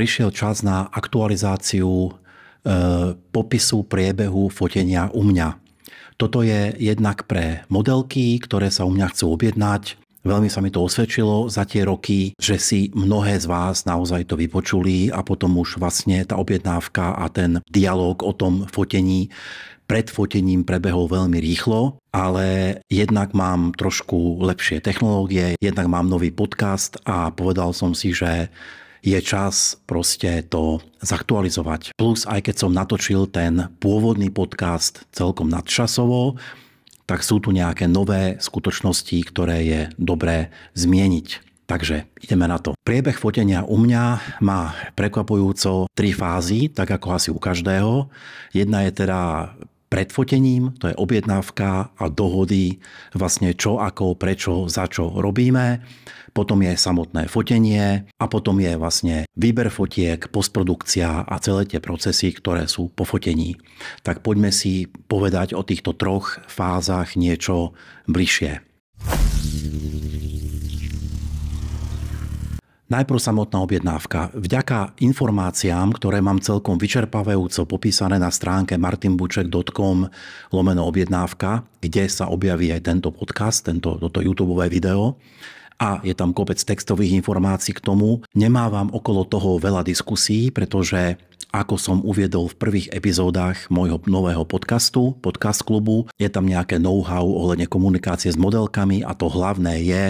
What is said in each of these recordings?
prišiel čas na aktualizáciu e, popisu priebehu fotenia u mňa. Toto je jednak pre modelky, ktoré sa u mňa chcú objednať. Veľmi sa mi to osvedčilo za tie roky, že si mnohé z vás naozaj to vypočuli a potom už vlastne tá objednávka a ten dialog o tom fotení pred fotením prebehol veľmi rýchlo, ale jednak mám trošku lepšie technológie, jednak mám nový podcast a povedal som si, že je čas proste to zaktualizovať. Plus aj keď som natočil ten pôvodný podcast celkom nadčasovo, tak sú tu nejaké nové skutočnosti, ktoré je dobré zmieniť. Takže ideme na to. Priebeh fotenia u mňa má prekvapujúco tri fázy, tak ako asi u každého. Jedna je teda pred fotením, to je objednávka a dohody, vlastne čo, ako, prečo, za čo robíme. Potom je samotné fotenie a potom je vlastne výber fotiek, postprodukcia a celé tie procesy, ktoré sú po fotení. Tak poďme si povedať o týchto troch fázach niečo bližšie. Najprv samotná objednávka. Vďaka informáciám, ktoré mám celkom vyčerpávajúco popísané na stránke martinbuček.com lomeno objednávka, kde sa objaví aj tento podcast, tento, toto YouTube video, a je tam kopec textových informácií k tomu. Nemávam okolo toho veľa diskusí, pretože ako som uviedol v prvých epizódach môjho nového podcastu, podcast klubu, je tam nejaké know-how ohľadne komunikácie s modelkami a to hlavné je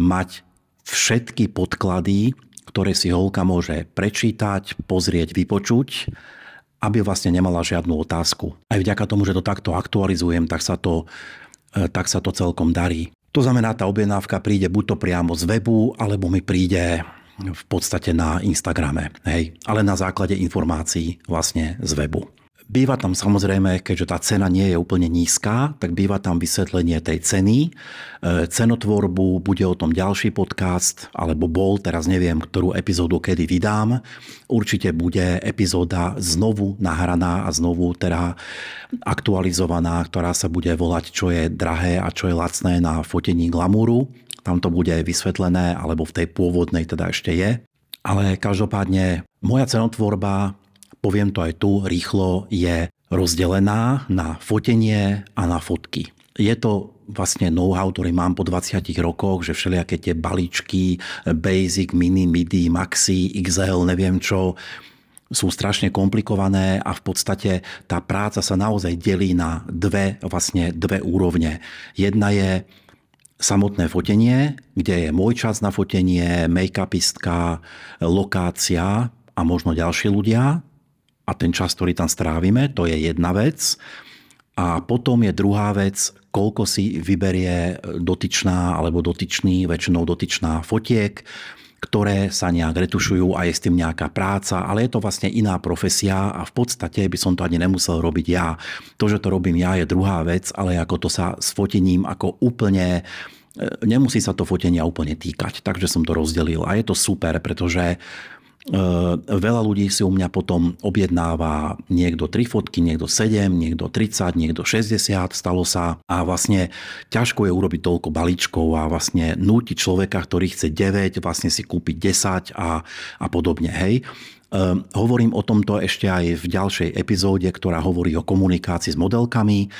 mať všetky podklady, ktoré si holka môže prečítať, pozrieť, vypočuť, aby vlastne nemala žiadnu otázku. Aj vďaka tomu, že to takto aktualizujem, tak sa to, e, tak sa to celkom darí. To znamená, tá objednávka príde buď to priamo z webu, alebo mi príde v podstate na Instagrame, hej, ale na základe informácií vlastne z webu. Býva tam samozrejme, keďže tá cena nie je úplne nízka, tak býva tam vysvetlenie tej ceny. E, cenotvorbu bude o tom ďalší podcast, alebo bol, teraz neviem, ktorú epizódu kedy vydám. Určite bude epizóda znovu nahraná a znovu teda aktualizovaná, ktorá sa bude volať, čo je drahé a čo je lacné na fotení glamúru. Tam to bude vysvetlené, alebo v tej pôvodnej teda ešte je. Ale každopádne moja cenotvorba poviem to aj tu rýchlo, je rozdelená na fotenie a na fotky. Je to vlastne know-how, ktorý mám po 20 rokoch, že všelijaké tie balíčky, basic, mini, midi, maxi, XL, neviem čo, sú strašne komplikované a v podstate tá práca sa naozaj delí na dve, vlastne dve úrovne. Jedna je samotné fotenie, kde je môj čas na fotenie, make-upistka, lokácia a možno ďalšie ľudia a ten čas, ktorý tam strávime, to je jedna vec. A potom je druhá vec, koľko si vyberie dotyčná alebo dotyčný, väčšinou dotyčná fotiek, ktoré sa nejak retušujú a je s tým nejaká práca, ale je to vlastne iná profesia a v podstate by som to ani nemusel robiť ja. To, že to robím ja, je druhá vec, ale ako to sa s fotením ako úplne e, nemusí sa to fotenia úplne týkať, takže som to rozdelil a je to super, pretože veľa ľudí si u mňa potom objednáva niekto 3 fotky, niekto 7, niekto 30, niekto 60, stalo sa a vlastne ťažko je urobiť toľko balíčkov a vlastne núti človeka, ktorý chce 9, vlastne si kúpiť 10 a, a podobne. Hej. Um, hovorím o tomto ešte aj v ďalšej epizóde, ktorá hovorí o komunikácii s modelkami,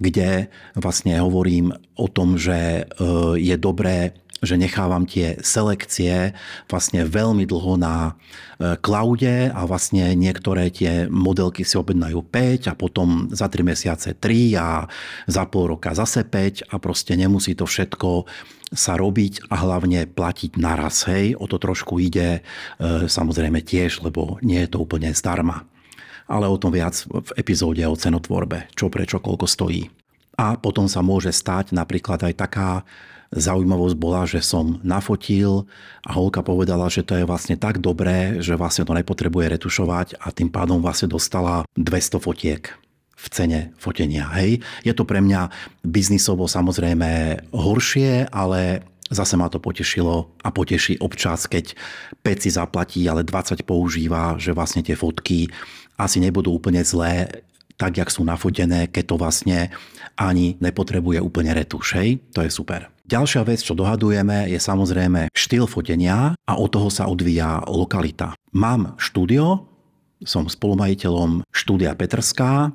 kde vlastne hovorím o tom, že uh, je dobré že nechávam tie selekcie vlastne veľmi dlho na e, cloude a vlastne niektoré tie modelky si objednajú 5 a potom za 3 mesiace 3 a za pol roka zase 5 a proste nemusí to všetko sa robiť a hlavne platiť naraz. Hej, o to trošku ide e, samozrejme tiež, lebo nie je to úplne zdarma. Ale o tom viac v epizóde o cenotvorbe, čo prečo, koľko stojí. A potom sa môže stať napríklad aj taká Zaujímavosť bola, že som nafotil a holka povedala, že to je vlastne tak dobré, že vlastne to nepotrebuje retušovať a tým pádom vlastne dostala 200 fotiek v cene fotenia. Hej. Je to pre mňa biznisovo samozrejme horšie, ale zase ma to potešilo a poteší občas, keď 5 si zaplatí, ale 20 používa, že vlastne tie fotky asi nebudú úplne zlé, tak, jak sú nafotené, keď to vlastne ani nepotrebuje úplne retuš. Hej? To je super. Ďalšia vec, čo dohadujeme, je samozrejme štýl fotenia a od toho sa odvíja lokalita. Mám štúdio, som spolumajiteľom štúdia Petrská,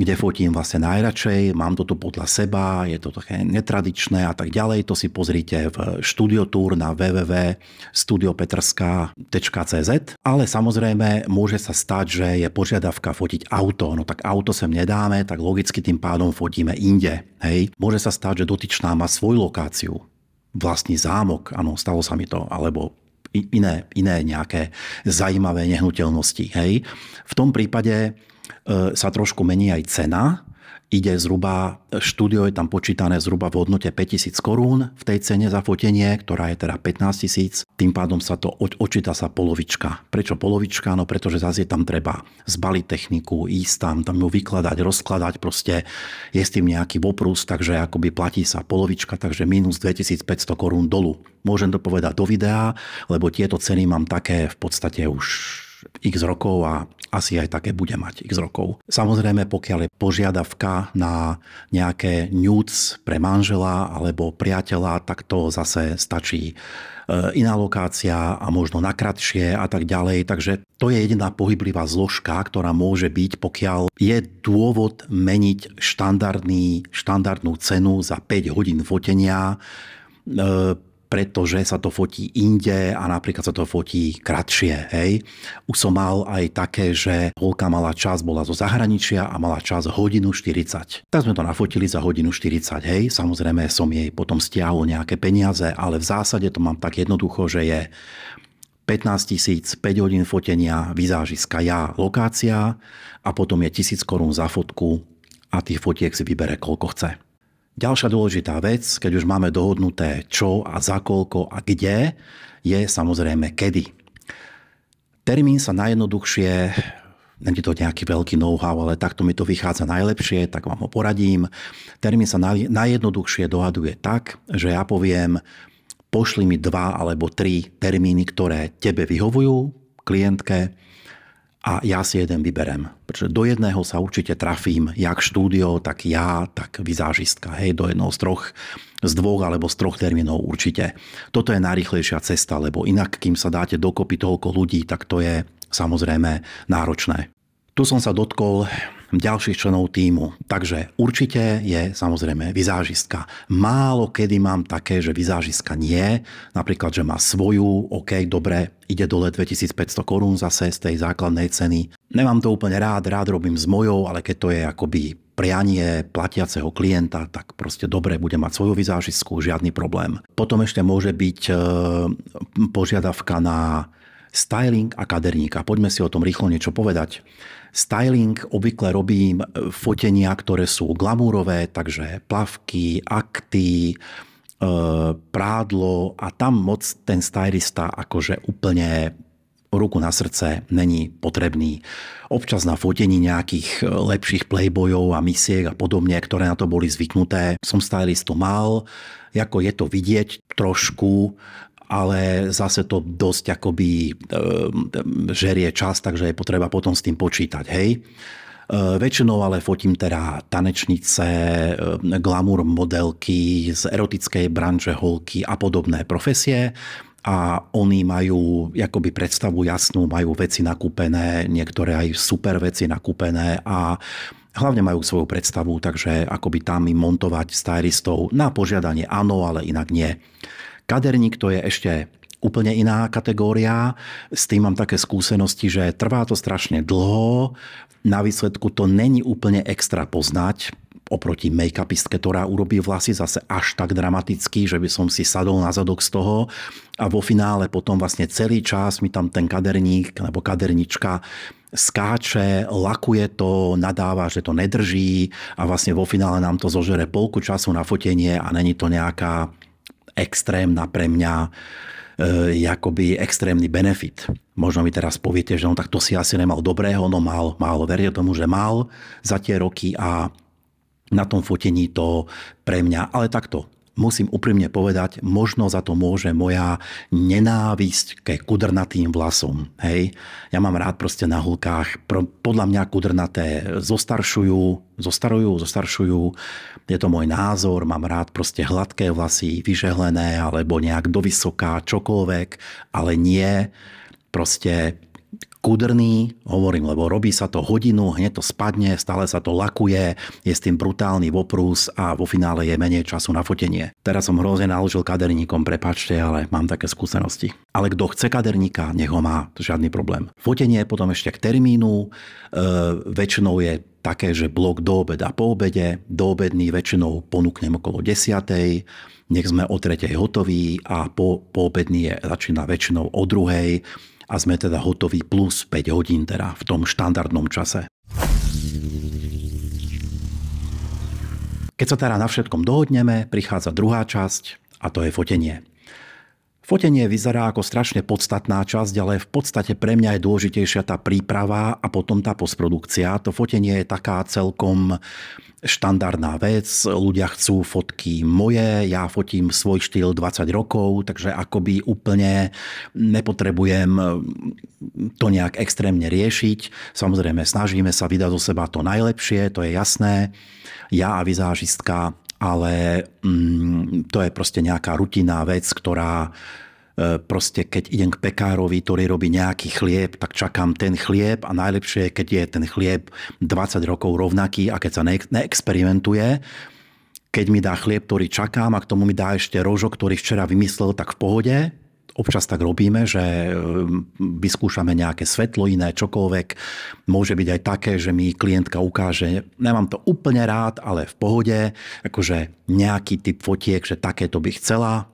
kde fotím vlastne najradšej, mám to tu podľa seba, je to také netradičné a tak ďalej. To si pozrite v študiotour na www.studiopetrska.cz Ale samozrejme môže sa stať, že je požiadavka fotiť auto. No tak auto sem nedáme, tak logicky tým pádom fotíme inde. Hej. Môže sa stať, že dotyčná má svoju lokáciu vlastný zámok, áno, stalo sa mi to, alebo iné, iné nejaké zajímavé nehnuteľnosti. Hej. V tom prípade sa trošku mení aj cena. Ide zhruba, štúdio je tam počítané zhruba v hodnote 5000 korún v tej cene za fotenie, ktorá je teda 15 tisíc. Tým pádom sa to očíta sa polovička. Prečo polovička? No pretože zase je tam treba zbaliť techniku, ísť tam, tam ju vykladať, rozkladať, proste je s tým nejaký voprus, takže akoby platí sa polovička, takže minus 2500 korún dolu. Môžem to povedať do videa, lebo tieto ceny mám také v podstate už x rokov a asi aj také bude mať x rokov. Samozrejme, pokiaľ je požiadavka na nejaké nudes pre manžela alebo priateľa, tak to zase stačí e, iná lokácia a možno na kratšie a tak ďalej. Takže to je jediná pohyblivá zložka, ktorá môže byť, pokiaľ je dôvod meniť štandardný, štandardnú cenu za 5 hodín fotenia e, pretože sa to fotí inde a napríklad sa to fotí kratšie. Hej. Už som mal aj také, že holka mala čas, bola zo zahraničia a mala čas hodinu 40. Tak sme to nafotili za hodinu 40. Hej. Samozrejme som jej potom stiahol nejaké peniaze, ale v zásade to mám tak jednoducho, že je 15 tisíc, 5 hodín fotenia, vizážiska ja, lokácia a potom je 1000 korún za fotku a tých fotiek si vybere koľko chce. Ďalšia dôležitá vec, keď už máme dohodnuté čo a za koľko a kde, je samozrejme kedy. Termín sa najjednoduchšie, není to nejaký veľký know-how, ale takto mi to vychádza najlepšie, tak vám ho poradím. Termín sa najjednoduchšie dohaduje tak, že ja poviem, pošli mi dva alebo tri termíny, ktoré tebe vyhovujú, klientke, a ja si jeden vyberem. Pretože do jedného sa určite trafím, jak štúdio, tak ja, tak vizážistka. Hej, do jednoho z troch, z dvoch alebo z troch termínov určite. Toto je najrychlejšia cesta, lebo inak, kým sa dáte dokopy toľko ľudí, tak to je samozrejme náročné. Tu som sa dotkol ďalších členov týmu. Takže určite je samozrejme vizážistka. Málo kedy mám také, že vizážistka nie. Napríklad, že má svoju, OK, dobre, ide dole 2500 korún zase z tej základnej ceny. Nemám to úplne rád, rád robím s mojou, ale keď to je akoby prianie platiaceho klienta, tak proste dobre bude mať svoju vizážistku, žiadny problém. Potom ešte môže byť e, požiadavka na styling a kaderníka. Poďme si o tom rýchlo niečo povedať. Styling obvykle robím fotenia, ktoré sú glamúrové, takže plavky, akty, e, prádlo a tam moc ten stylista akože úplne ruku na srdce není potrebný. Občas na fotení nejakých e, lepších playboyov a misiek a podobne, ktoré na to boli zvyknuté, som stylistu mal. Ako je to vidieť trošku, ale zase to dosť akoby e, žerie čas, takže je potreba potom s tým počítať. Hej? E, väčšinou ale fotím teda tanečnice, e, glamour modelky z erotickej branže, holky a podobné profesie a oni majú akoby predstavu jasnú, majú veci nakúpené, niektoré aj super veci nakúpené a hlavne majú svoju predstavu, takže akoby tam im montovať stylistov na požiadanie áno, ale inak nie. Kaderník to je ešte úplne iná kategória. S tým mám také skúsenosti, že trvá to strašne dlho. Na výsledku to není úplne extra poznať oproti make-upistke, ktorá urobí vlasy zase až tak dramaticky, že by som si sadol na zadok z toho a vo finále potom vlastne celý čas mi tam ten kaderník alebo kadernička skáče, lakuje to, nadáva, že to nedrží a vlastne vo finále nám to zožere polku času na fotenie a není to nejaká extrémna pre mňa e, jakoby extrémny benefit. Možno mi teraz poviete, že on tak to si asi nemal dobrého, no mal, mal, verie tomu, že mal za tie roky a na tom fotení to pre mňa, ale takto. Musím úprimne povedať, možno za to môže moja nenávisť ke kudrnatým vlasom. Hej? Ja mám rád proste na hulkách. Podľa mňa kudrnaté zostaršujú, zostarujú, zostaršujú. Je to môj názor, mám rád proste hladké vlasy, vyžehlené, alebo nejak do vysoká, čokoľvek, ale nie proste kudrný, hovorím, lebo robí sa to hodinu, hneď to spadne, stále sa to lakuje, je s tým brutálny voprús a vo finále je menej času na fotenie. Teraz som hrozne naložil kaderníkom, prepačte, ale mám také skúsenosti. Ale kto chce kaderníka, nech ho má, žiadny problém. Fotenie potom ešte k termínu, e, väčšinou je také, že blok do obeda po obede, do obedný väčšinou ponúknem okolo 10. Nech sme o tretej hotoví a po, po obedný je, začína väčšinou o druhej a sme teda hotoví plus 5 hodín teda v tom štandardnom čase. Keď sa teda na všetkom dohodneme, prichádza druhá časť a to je fotenie. Fotenie vyzerá ako strašne podstatná časť, ale v podstate pre mňa je dôležitejšia tá príprava a potom tá postprodukcia. To fotenie je taká celkom štandardná vec. Ľudia chcú fotky moje, ja fotím svoj štýl 20 rokov, takže akoby úplne nepotrebujem to nejak extrémne riešiť. Samozrejme, snažíme sa vydať zo seba to najlepšie, to je jasné. Ja a vizážistka, ale mm, to je proste nejaká rutinná vec, ktorá E, proste keď idem k pekárovi, ktorý robí nejaký chlieb, tak čakám ten chlieb a najlepšie je, keď je ten chlieb 20 rokov rovnaký a keď sa neexperimentuje, keď mi dá chlieb, ktorý čakám a k tomu mi dá ešte rožo, ktorý včera vymyslel, tak v pohode. Občas tak robíme, že e, vyskúšame nejaké svetlo iné, čokoľvek. Môže byť aj také, že mi klientka ukáže, nemám to úplne rád, ale v pohode, akože nejaký typ fotiek, že takéto by chcela,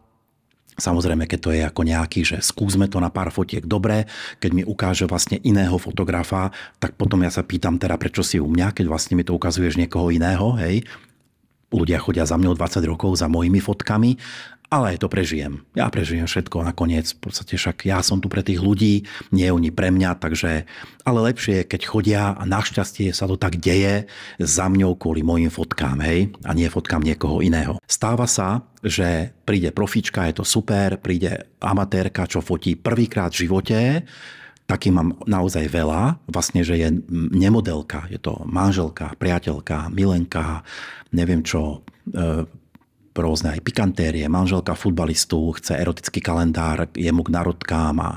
Samozrejme, keď to je ako nejaký, že skúsme to na pár fotiek dobre, keď mi ukáže vlastne iného fotografa, tak potom ja sa pýtam teda, prečo si u mňa, keď vlastne mi to ukazuješ niekoho iného, hej. Ľudia chodia za mnou 20 rokov za mojimi fotkami ale to prežijem. Ja prežijem všetko nakoniec. V podstate však ja som tu pre tých ľudí, nie oni pre mňa, takže ale lepšie je, keď chodia a našťastie sa to tak deje za mňou kvôli mojim fotkám, hej, a nie fotkám niekoho iného. Stáva sa, že príde profička, je to super, príde amatérka, čo fotí prvýkrát v živote, taký mám naozaj veľa, vlastne, že je nemodelka, je to manželka, priateľka, milenka, neviem čo, e, rôzne aj pikantérie, manželka futbalistu, chce erotický kalendár, je mu k narodkám a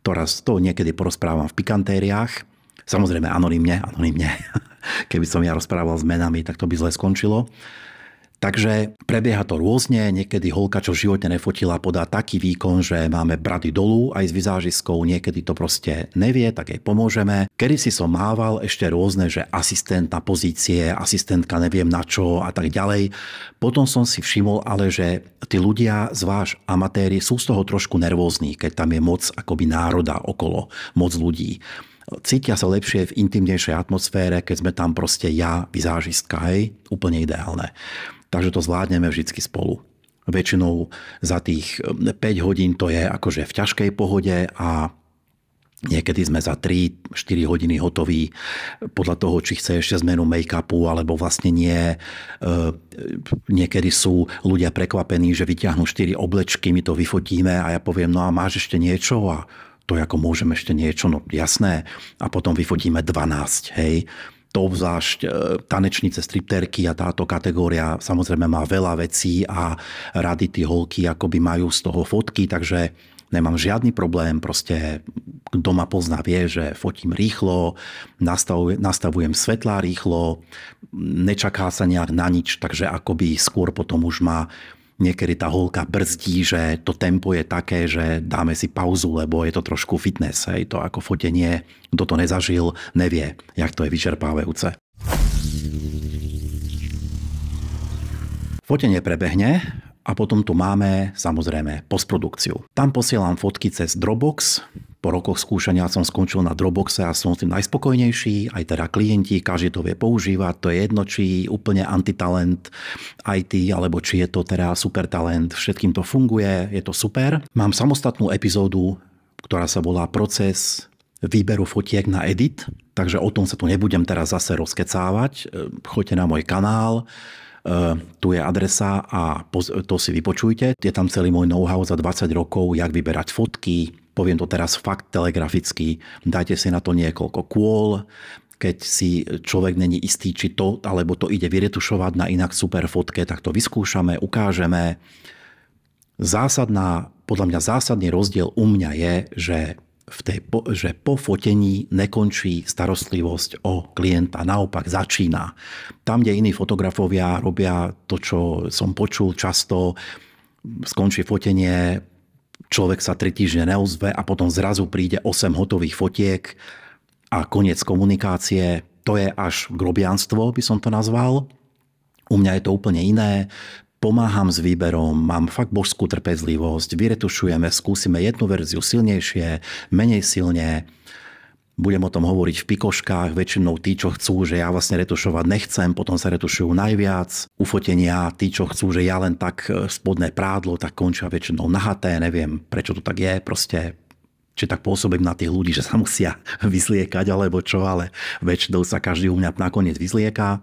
to raz to niekedy porozprávam v pikantériách. Samozrejme anonymne, anonymne. Keby som ja rozprával s menami, tak to by zle skončilo. Takže prebieha to rôzne, niekedy holka, čo v živote nefotila, podá taký výkon, že máme brady dolu aj s vizážiskou, niekedy to proste nevie, tak jej pomôžeme. Kedy si som mával ešte rôzne, že asistent na pozície, asistentka neviem na čo a tak ďalej. Potom som si všimol ale, že tí ľudia, zvlášť amatéri, sú z toho trošku nervózni, keď tam je moc akoby národa okolo, moc ľudí. Cítia sa lepšie v intimnejšej atmosfére, keď sme tam proste ja, vizážistka, hej, úplne ideálne takže to zvládneme vždy spolu. Väčšinou za tých 5 hodín to je akože v ťažkej pohode a Niekedy sme za 3-4 hodiny hotoví podľa toho, či chce ešte zmenu make-upu, alebo vlastne nie. E, niekedy sú ľudia prekvapení, že vyťahnú 4 oblečky, my to vyfotíme a ja poviem, no a máš ešte niečo? A to ako môžem ešte niečo, no jasné. A potom vyfotíme 12, hej to obzvlášť e, tanečnice, stripterky a táto kategória samozrejme má veľa vecí a rady tí holky akoby majú z toho fotky, takže nemám žiadny problém, proste kto ma pozná vie, že fotím rýchlo, nastavujem, nastavujem svetlá rýchlo, nečaká sa nejak na nič, takže akoby skôr potom už má niekedy tá holka brzdí, že to tempo je také, že dáme si pauzu, lebo je to trošku fitness. Hej. To ako fotenie, kto to nezažil, nevie, jak to je vyčerpávajúce. Fotenie prebehne a potom tu máme samozrejme postprodukciu. Tam posielam fotky cez Dropbox, po rokoch skúšania som skončil na Dropboxe a som s tým najspokojnejší. Aj teda klienti, každý to vie používať. To je jedno, či úplne antitalent IT, alebo či je to teda super talent. Všetkým to funguje, je to super. Mám samostatnú epizódu, ktorá sa volá Proces výberu fotiek na edit, takže o tom sa tu nebudem teraz zase rozkecávať. Choďte na môj kanál, tu je adresa a to si vypočujte. Je tam celý môj know-how za 20 rokov, jak vyberať fotky, poviem to teraz fakt telegraficky, dajte si na to niekoľko kôl, keď si človek není istý, či to alebo to ide vyretušovať na inak super fotke, tak to vyskúšame, ukážeme. Zásadná, podľa mňa zásadný rozdiel u mňa je, že v tej, že po fotení nekončí starostlivosť o klienta, naopak začína. Tam, kde iní fotografovia robia to, čo som počul často, skončí fotenie, človek sa 3 týždne neozve a potom zrazu príde 8 hotových fotiek a koniec komunikácie. To je až grobianstvo, by som to nazval. U mňa je to úplne iné pomáham s výberom, mám fakt božskú trpezlivosť, vyretušujeme, skúsime jednu verziu silnejšie, menej silne, budem o tom hovoriť v pikoškách, väčšinou tí, čo chcú, že ja vlastne retušovať nechcem, potom sa retušujú najviac. Ufotenia, tí, čo chcú, že ja len tak e, spodné prádlo, tak končia väčšinou nahaté, neviem prečo to tak je, proste či tak pôsobím na tých ľudí, že sa musia vyzliekať alebo čo, ale väčšinou sa každý u mňa nakoniec vyzlieká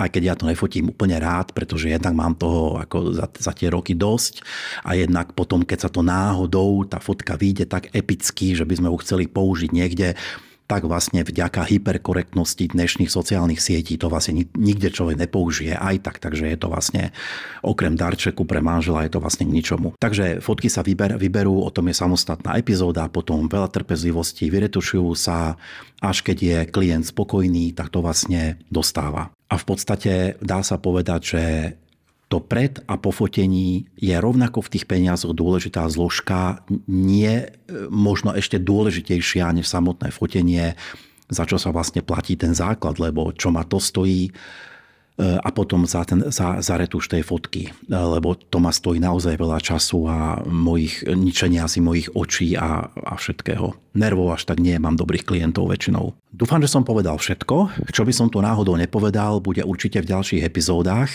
aj keď ja to nefotím úplne rád, pretože jednak mám toho ako za, za tie roky dosť a jednak potom, keď sa to náhodou, tá fotka vyjde tak epicky, že by sme ju chceli použiť niekde, tak vlastne vďaka hyperkorektnosti dnešných sociálnych sietí to vlastne nikde človek nepoužije aj tak, takže je to vlastne okrem darčeku pre manžela je to vlastne k ničomu. Takže fotky sa vyber, vyberú, o tom je samostatná epizóda, potom veľa trpezlivosti, vyretušujú sa, až keď je klient spokojný, tak to vlastne dostáva. A v podstate dá sa povedať, že to pred a po fotení je rovnako v tých peniazoch dôležitá zložka, nie e, možno ešte dôležitejšia než samotné fotenie, za čo sa vlastne platí ten základ, lebo čo ma to stojí, e, a potom za, ten, za, za retuš tej fotky, e, lebo to ma stojí naozaj veľa času a mojich, ničenia si mojich očí a, a všetkého. Nervov až tak nie, mám dobrých klientov väčšinou. Dúfam, že som povedal všetko. Čo by som tu náhodou nepovedal, bude určite v ďalších epizódach.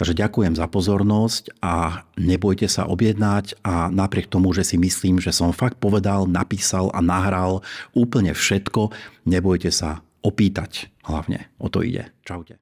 Takže ďakujem za pozornosť a nebojte sa objednať a napriek tomu, že si myslím, že som fakt povedal, napísal a nahral úplne všetko, nebojte sa opýtať hlavne. O to ide. Čaute.